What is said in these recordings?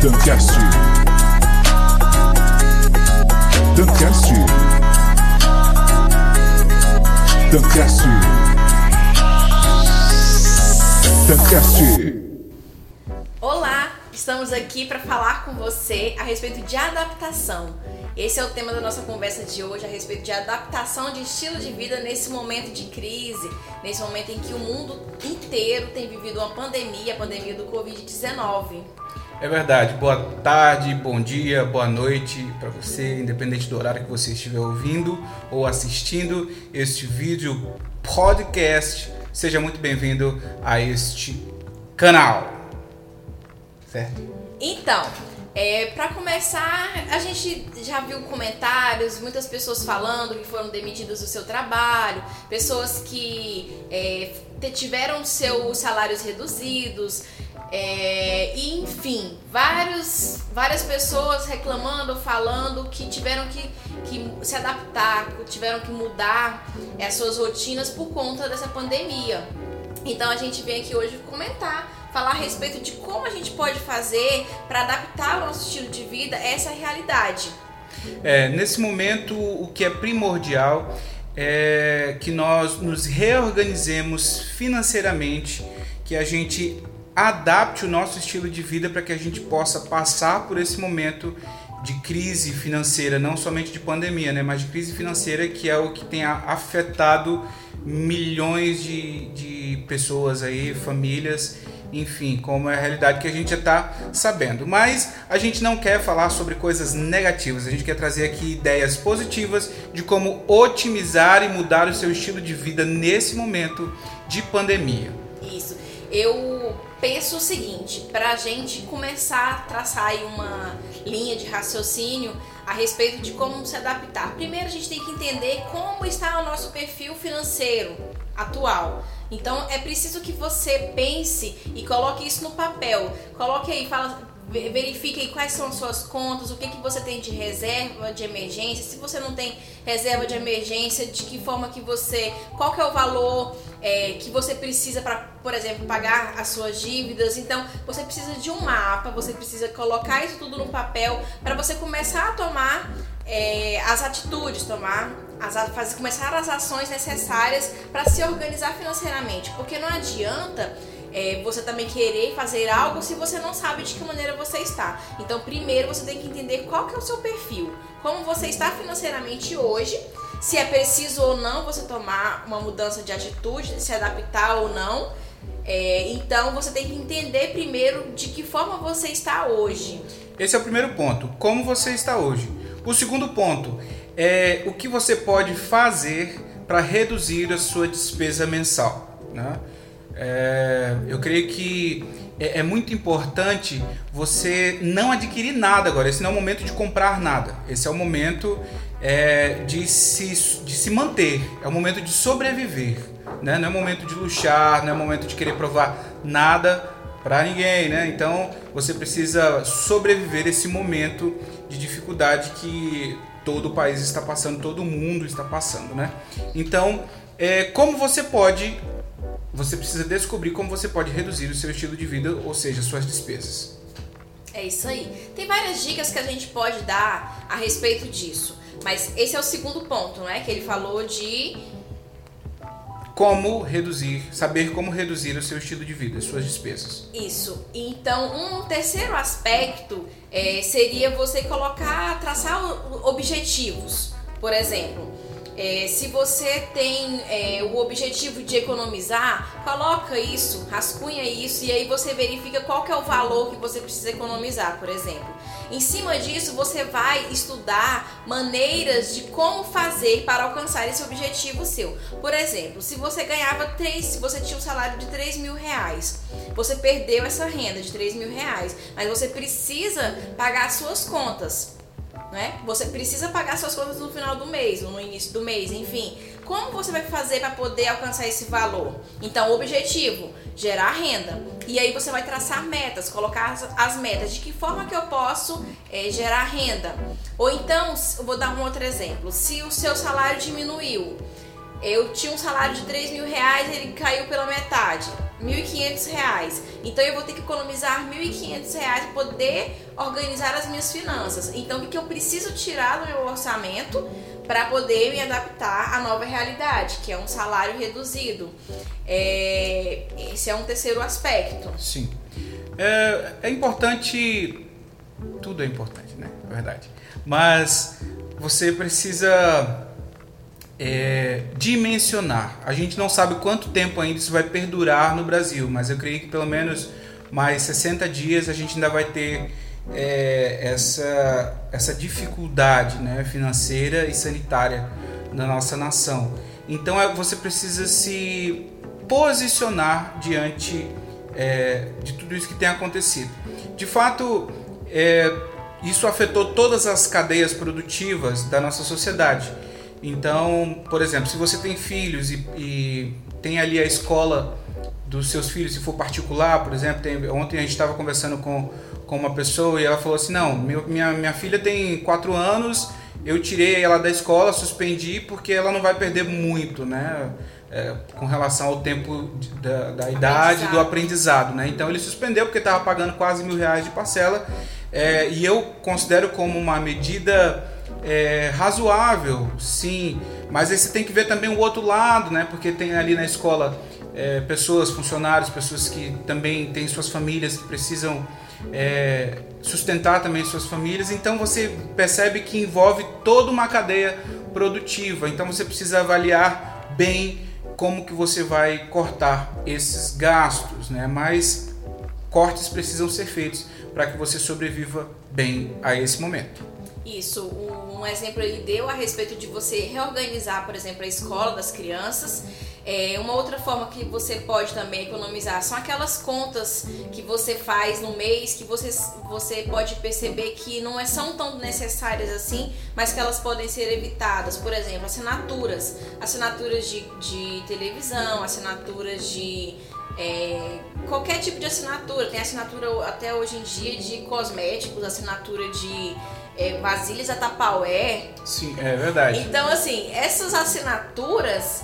Duncast. Duncast. Duncast. Duncast. Olá, estamos aqui para falar com você a respeito de adaptação. Esse é o tema da nossa conversa de hoje a respeito de adaptação de estilo de vida nesse momento de crise, nesse momento em que o mundo inteiro tem vivido uma pandemia, a pandemia do Covid-19. É verdade. Boa tarde, bom dia, boa noite para você, independente do horário que você estiver ouvindo ou assistindo este vídeo podcast. Seja muito bem-vindo a este canal. Certo? Então, é, para começar, a gente já viu comentários, muitas pessoas falando que foram demitidas do seu trabalho, pessoas que é, tiveram seus salários reduzidos, é, e enfim, vários, várias pessoas reclamando, falando que tiveram que, que se adaptar, tiveram que mudar as suas rotinas por conta dessa pandemia. Então a gente vem aqui hoje comentar falar a respeito de como a gente pode fazer para adaptar o nosso estilo de vida a essa realidade. É, nesse momento, o que é primordial é que nós nos reorganizemos financeiramente, que a gente adapte o nosso estilo de vida para que a gente possa passar por esse momento de crise financeira, não somente de pandemia, né, mas de crise financeira que é o que tem afetado milhões de, de pessoas aí, famílias enfim, como é a realidade que a gente já está sabendo. Mas a gente não quer falar sobre coisas negativas, a gente quer trazer aqui ideias positivas de como otimizar e mudar o seu estilo de vida nesse momento de pandemia. Isso. Eu penso o seguinte, para a gente começar a traçar aí uma linha de raciocínio a respeito de como se adaptar. Primeiro a gente tem que entender como está o nosso perfil financeiro atual. Então é preciso que você pense e coloque isso no papel. Coloque aí, fala, verifique aí quais são as suas contas, o que, que você tem de reserva de emergência, se você não tem reserva de emergência, de que forma que você, qual que é o valor é, que você precisa para, por exemplo, pagar as suas dívidas. Então, você precisa de um mapa, você precisa colocar isso tudo no papel para você começar a tomar é, as atitudes, tomar as, fazer, começar as ações necessárias para se organizar financeiramente, porque não adianta é, você também querer fazer algo se você não sabe de que maneira você está. Então, primeiro você tem que entender qual que é o seu perfil, como você está financeiramente hoje, se é preciso ou não você tomar uma mudança de atitude, se adaptar ou não. É, então, você tem que entender primeiro de que forma você está hoje. Esse é o primeiro ponto, como você está hoje. O segundo ponto é o que você pode fazer para reduzir a sua despesa mensal. Né? É, eu creio que é, é, muito importante você não adquirir nada agora. Esse não é o momento de comprar nada. Esse é o momento é, de, se, de se manter. É o momento de sobreviver. Né? Não é momento de luxar, não é momento de querer provar nada para ninguém, né? Então você precisa sobreviver esse momento de dificuldade que todo o país está passando, todo mundo está passando, né? Então, é, como você pode, você precisa descobrir como você pode reduzir o seu estilo de vida, ou seja, suas despesas. É isso aí. Tem várias dicas que a gente pode dar a respeito disso, mas esse é o segundo ponto, né? Que ele falou de como reduzir, saber como reduzir o seu estilo de vida, suas despesas. Isso. Então, um terceiro aspecto é, seria você colocar, traçar objetivos. Por exemplo, é, se você tem é, o objetivo de economizar, coloca isso, rascunha isso e aí você verifica qual que é o valor que você precisa economizar, por exemplo. Em cima disso, você vai estudar maneiras de como fazer para alcançar esse objetivo seu. Por exemplo, se você ganhava 3, se você tinha um salário de 3 mil reais, você perdeu essa renda de 3 mil reais, mas você precisa pagar as suas contas né? Você precisa pagar suas contas no final do mês ou no início do mês, enfim. Como você vai fazer para poder alcançar esse valor? Então, o objetivo, gerar renda. E aí você vai traçar metas, colocar as, as metas. De que forma que eu posso é, gerar renda? Ou então, vou dar um outro exemplo. Se o seu salário diminuiu, eu tinha um salário de 3 mil reais, ele caiu pela metade R$ reais. Então eu vou ter que economizar 1.500 reais para poder organizar as minhas finanças. Então o que eu preciso tirar do meu orçamento para poder me adaptar à nova realidade, que é um salário reduzido. É, esse é um terceiro aspecto. Sim. É, é importante. Tudo é importante, né? É verdade. Mas você precisa é, dimensionar. A gente não sabe quanto tempo ainda isso vai perdurar no Brasil, mas eu creio que pelo menos mais 60 dias a gente ainda vai ter é, essa, essa dificuldade né, financeira e sanitária na nossa nação. Então é, você precisa se posicionar diante é, de tudo isso que tem acontecido. De fato, é, isso afetou todas as cadeias produtivas da nossa sociedade. Então, por exemplo, se você tem filhos e, e tem ali a escola dos seus filhos, se for particular, por exemplo, tem, ontem a gente estava conversando com, com uma pessoa e ela falou assim, não, meu, minha, minha filha tem quatro anos, eu tirei ela da escola, suspendi porque ela não vai perder muito, né? É, com relação ao tempo de, da, da idade do aprendizado, né? Então ele suspendeu porque estava pagando quase mil reais de parcela é, e eu considero como uma medida é, razoável, sim, mas aí você tem que ver também o outro lado, né? Porque tem ali na escola é, pessoas, funcionários, pessoas que também têm suas famílias que precisam é, sustentar também suas famílias. Então você percebe que envolve toda uma cadeia produtiva. Então você precisa avaliar bem como que você vai cortar esses gastos, né? Mas cortes precisam ser feitos para que você sobreviva bem a esse momento. Isso, um exemplo ele deu a respeito de você reorganizar, por exemplo, a escola das crianças. É, uma outra forma que você pode também economizar são aquelas contas que você faz no mês que você, você pode perceber que não é, são tão necessárias assim, mas que elas podem ser evitadas. Por exemplo, assinaturas, assinaturas de, de televisão, assinaturas de é, qualquer tipo de assinatura. Tem assinatura até hoje em dia de cosméticos, assinatura de é, vasilhas a Tupperware. Sim, é verdade. Então, assim, essas assinaturas,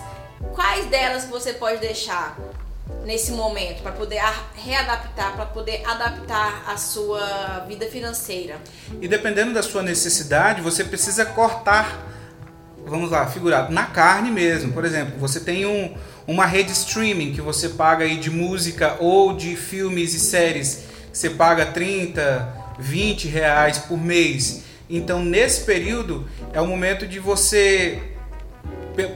quais delas você pode deixar nesse momento para poder readaptar, para poder adaptar a sua vida financeira? E dependendo da sua necessidade, você precisa cortar, vamos lá, figurado, na carne mesmo. Por exemplo, você tem um, uma rede streaming que você paga aí de música ou de filmes e séries, você paga 30, 20 reais por mês. Então, nesse período, é o momento de você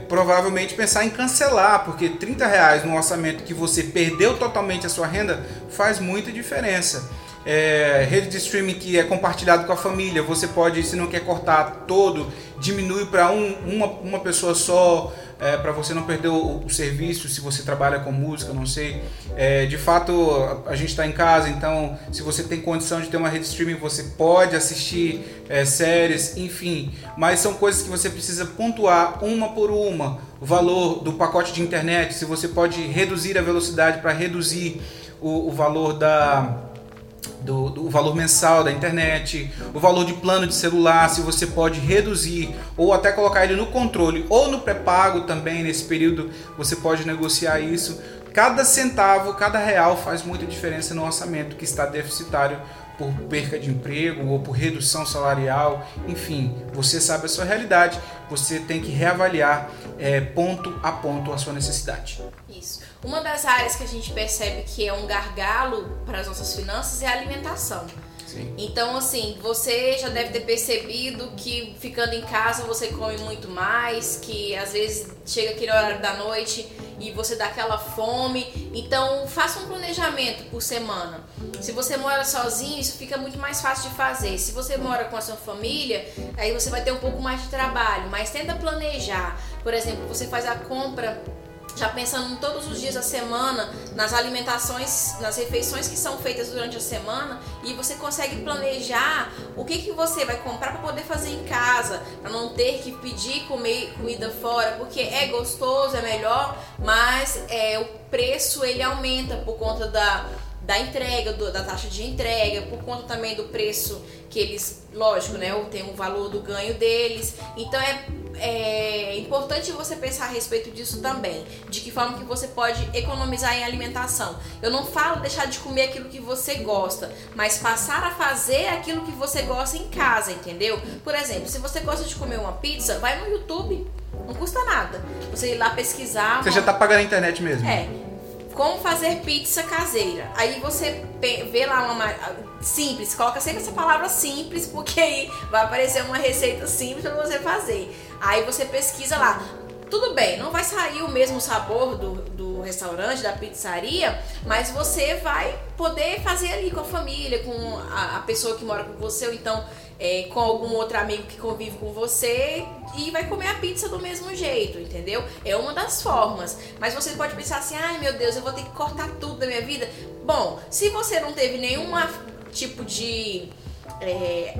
provavelmente pensar em cancelar, porque 30 reais no orçamento que você perdeu totalmente a sua renda faz muita diferença. É, rede de streaming que é compartilhado com a família, você pode, se não quer cortar todo, diminui para um, uma, uma pessoa só, é, para você não perder o, o, serviço, se você trabalha com música, não sei. É, de fato, a, a gente está em casa, então se você tem condição de ter uma rede streaming, você pode assistir é, séries, enfim. Mas são coisas que você precisa pontuar uma por uma. O valor do pacote de internet, se você pode reduzir a velocidade para reduzir o, o valor da do, do, valor mensal da internet, o valor de plano de celular, se você pode reduzir ou até colocar ele no controle ou no pré-pago também nesse período, você pode negociar isso. Cada centavo, cada real faz muita diferença no orçamento que está deficitário por perca de emprego ou por redução salarial, enfim, você sabe a sua realidade, você tem que reavaliar é, ponto a ponto a sua necessidade. Isso. Uma das áreas que a gente percebe que é um gargalo para as nossas finanças é a alimentação. Sim. Então, assim, você já deve ter percebido que ficando em casa você come muito mais, que às vezes chega aquele horário da noite e você dá aquela fome. Então, faça um planejamento por semana. Se você mora sozinho, isso fica muito mais fácil de fazer. Se você mora com a sua família, aí você vai ter um pouco mais de trabalho, mas tenta planejar. Por exemplo, você faz a compra já pensando todos os dias da semana, nas alimentações, nas refeições que são feitas durante a semana e você consegue planejar o que, que você vai comprar para poder fazer em casa, para não ter que pedir comer comida fora, porque é gostoso, é melhor, mas é, o preço ele aumenta por conta da da entrega, do, da taxa de entrega, por conta também do preço que eles, lógico, né, tem o valor do ganho deles. Então é, é importante você pensar a respeito disso também. De que forma que você pode economizar em alimentação. Eu não falo deixar de comer aquilo que você gosta, mas passar a fazer aquilo que você gosta em casa, entendeu? Por exemplo, se você gosta de comer uma pizza, vai no YouTube. Não custa nada. Você ir lá pesquisar. Você já tá pagando a internet mesmo. É. Como fazer pizza caseira. Aí você vê lá uma simples, coloca sempre essa palavra simples, porque aí vai aparecer uma receita simples para você fazer. Aí você pesquisa lá. Tudo bem, não vai sair o mesmo sabor do, do restaurante, da pizzaria, mas você vai poder fazer ali com a família, com a, a pessoa que mora com você, ou então é, com algum outro amigo que convive com você e vai comer a pizza do mesmo jeito, entendeu? É uma das formas. Mas você pode pensar assim, ai meu Deus, eu vou ter que cortar tudo da minha vida. Bom, se você não teve nenhum tipo de é,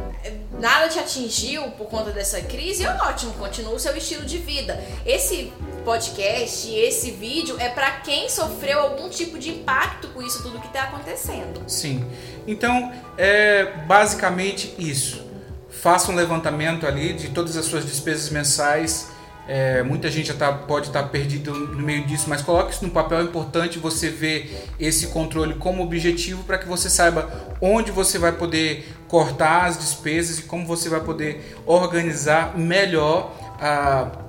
nada te atingiu por conta dessa crise, é ótimo, continua o seu estilo de vida. Esse podcast, esse vídeo é para quem sofreu algum tipo de impacto com isso tudo que está acontecendo. Sim. Então, é basicamente isso faça um levantamento ali de todas as suas despesas mensais. É, muita gente já tá, pode estar tá perdido no meio disso, mas coloque isso no papel. É importante você ver esse controle como objetivo para que você saiba onde você vai poder cortar as despesas e como você vai poder organizar melhor a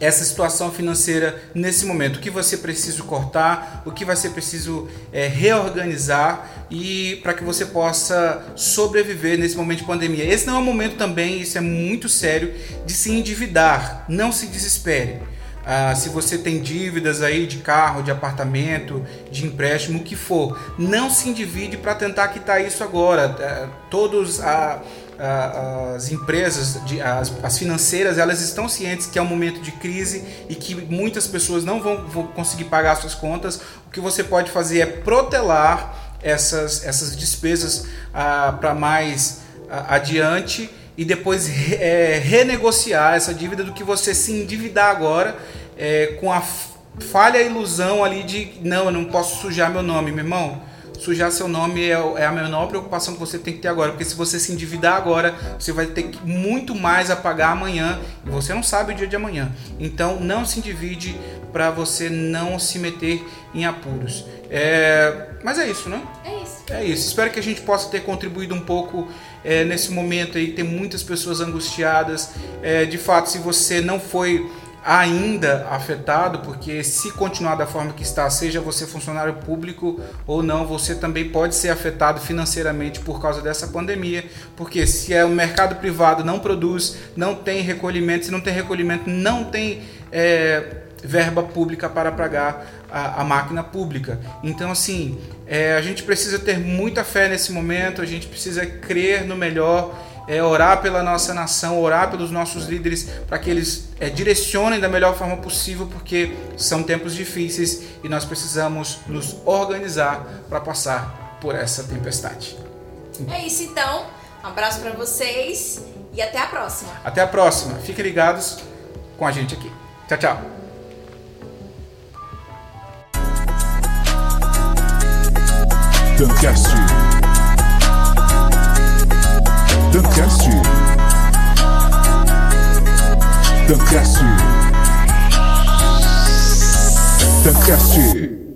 essa situação financeira nesse momento. O que você precisa cortar, o que vai ser preciso é, reorganizar e para que você possa sobreviver nesse momento de pandemia. Esse não é um momento também, isso é muito sério, de se endividar. Não se desespere. Ah, se você tem dívidas aí de carro, de apartamento, de empréstimo, o que for, não se endivide para tentar quitar isso agora. Ah, todos a as empresas, as, as, financeiras, elas estão cientes que é um momento de crise e que muitas pessoas não vão, conseguir pagar suas contas. O que você pode fazer é protelar essas, essas despesas ah, para mais adiante e depois é, renegociar essa dívida do que você se endividar agora é, com a falha ilusão ali de não, eu não posso sujar meu nome, meu irmão sujar seu nome é, é, a menor preocupação que você tem que ter agora, porque se você se endividar agora, você vai ter muito mais a pagar amanhã e você não sabe o dia de amanhã. Então não se endivide para você não se meter em apuros. É... Mas é isso, né? É isso. É isso. Espero que a gente possa ter contribuído um pouco é, nesse momento aí. Tem muitas pessoas angustiadas. É, de fato, se você não foi ainda afetado, porque se continuar da forma que está, seja você funcionário público ou não, você também pode ser afetado financeiramente por causa dessa pandemia, porque se é o mercado privado não produz, não tem recolhimento, se não tem recolhimento, não tem é, verba pública para pagar a, a máquina pública. Então, assim, é, a gente precisa ter muita fé nesse momento, a gente precisa crer no melhor é, orar pela nossa nação, orar pelos nossos líderes para que eles é, direcionem da melhor forma possível, porque são tempos difíceis e nós precisamos nos organizar para passar por essa tempestade. É isso então. Um abraço para vocês e até a próxima. Até a próxima. Fiquem ligados com a gente aqui. Tchau, tchau. Duncast. Duncast. Duncast. Duncast.